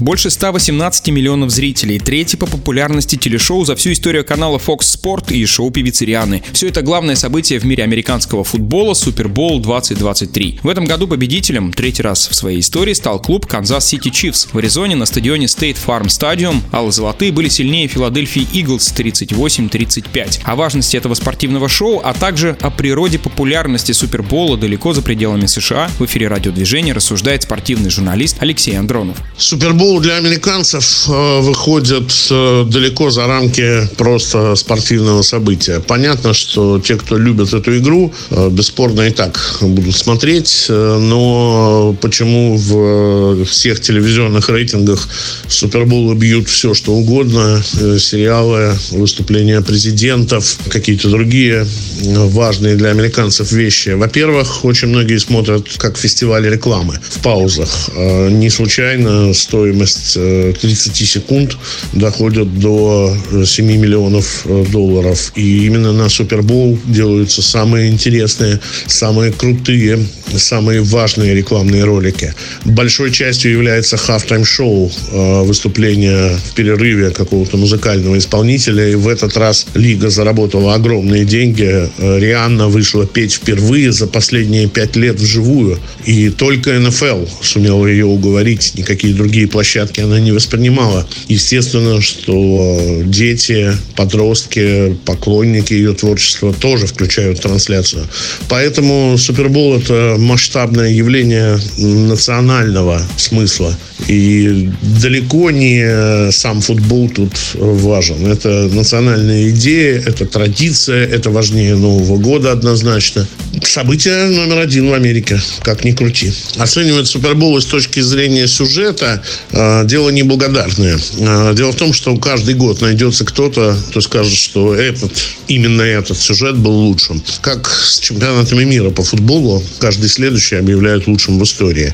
Больше 118 миллионов зрителей, третий по популярности телешоу за всю историю канала Fox Sport и шоу певицы Рианы. Все это главное событие в мире американского футбола Супербол 2023. В этом году победителем третий раз в своей истории стал клуб Канзас Сити Чифс. В Аризоне на стадионе State Farm Stadium Аллы Золотые были сильнее Филадельфии Иглс 38-35. О важности этого спортивного шоу, а также о природе популярности Супербола далеко за пределами США в эфире радиодвижения рассуждает спортивный журналист Алексей Андронов. Супербол футбол для американцев э, выходит э, далеко за рамки просто спортивного события. Понятно, что те, кто любит эту игру, э, бесспорно и так будут смотреть, но почему в всех телевизионных рейтингах Супербола бьют все, что угодно, сериалы, выступления президентов, какие-то другие важные для американцев вещи. Во-первых, очень многие смотрят как фестиваль рекламы в паузах. Не случайно стоимость стоимость 30 э, секунд доходит до 7 миллионов э, долларов. И именно на Супербол делаются самые интересные, самые крутые, самые важные рекламные ролики. Большой частью является halftime шоу э, выступления в перерыве какого-то музыкального исполнителя. И в этот раз Лига заработала огромные деньги. Рианна вышла петь впервые за последние пять лет вживую. И только НФЛ сумела ее уговорить. Никакие другие площадки площадке она не воспринимала. Естественно, что дети, подростки, поклонники ее творчества тоже включают трансляцию. Поэтому Супербол это масштабное явление национального смысла. И далеко не сам футбол тут важен. Это национальная идея, это традиция, это важнее Нового года однозначно. Событие номер один в Америке, как ни крути. Оценивать Супербол с точки зрения сюжета а, дело неблагодарное. А, дело в том, что каждый год найдется кто-то, кто скажет, что этот, именно этот сюжет был лучшим. Как с чемпионатами мира по футболу, каждый следующий объявляют лучшим в истории.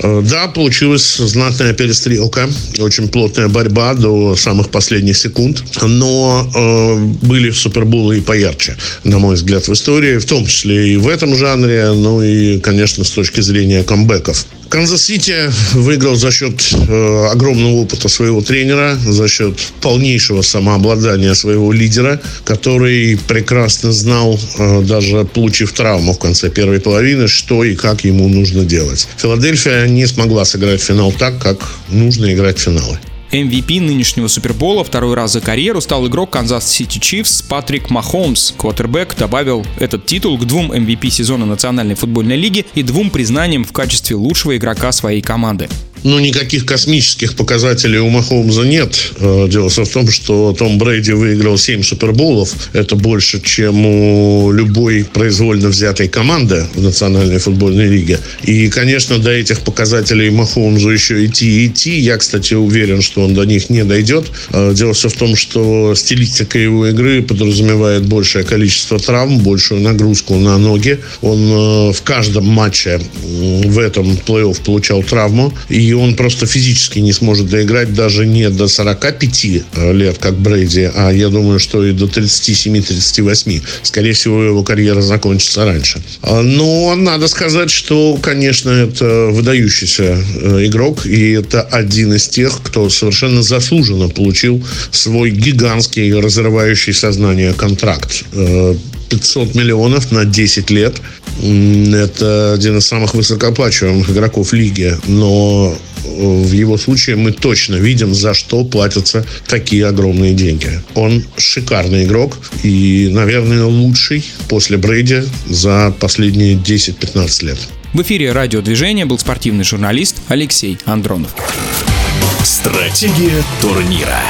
А, да, получилась знатная перестрелка, очень плотная борьба до самых последних секунд, но э, были суперболы и поярче, на мой взгляд, в истории, в том числе и в этом жанре, ну и, конечно, с точки зрения камбэков. Канзас-Сити выиграл за счет э, огромного опыта своего тренера, за счет полнейшего самообладания своего лидера, который прекрасно знал, э, даже получив травму в конце первой половины, что и как ему нужно делать. Филадельфия не смогла сыграть финал так, как нужно играть финалы. MVP нынешнего Супербола второй раз за карьеру стал игрок Канзас Сити Чифс Патрик Махомс. Квотербек добавил этот титул к двум MVP сезона Национальной футбольной лиги и двум признаниям в качестве лучшего игрока своей команды ну, никаких космических показателей у Махомза нет. Э, дело в том, что Том Брейди выиграл 7 суперболов. Это больше, чем у любой произвольно взятой команды в Национальной футбольной лиге. И, конечно, до этих показателей Махомзу еще идти и идти. Я, кстати, уверен, что он до них не дойдет. Э, дело все в том, что стилистика его игры подразумевает большее количество травм, большую нагрузку на ноги. Он э, в каждом матче в этом плей-офф получал травму. И и он просто физически не сможет доиграть даже не до 45 э, лет, как Брейди, а я думаю, что и до 37-38. Скорее всего, его карьера закончится раньше. А, но надо сказать, что, конечно, это выдающийся э, игрок, и это один из тех, кто совершенно заслуженно получил свой гигантский, разрывающий сознание контракт. 500 э, миллионов на 10 лет. Это один из самых высокооплачиваемых игроков лиги. Но э, в его случае мы точно видим, за что платятся такие огромные деньги. Он шикарный игрок и, наверное, лучший после Брейди за последние 10-15 лет. В эфире радиодвижения был спортивный журналист Алексей Андронов. Стратегия турнира.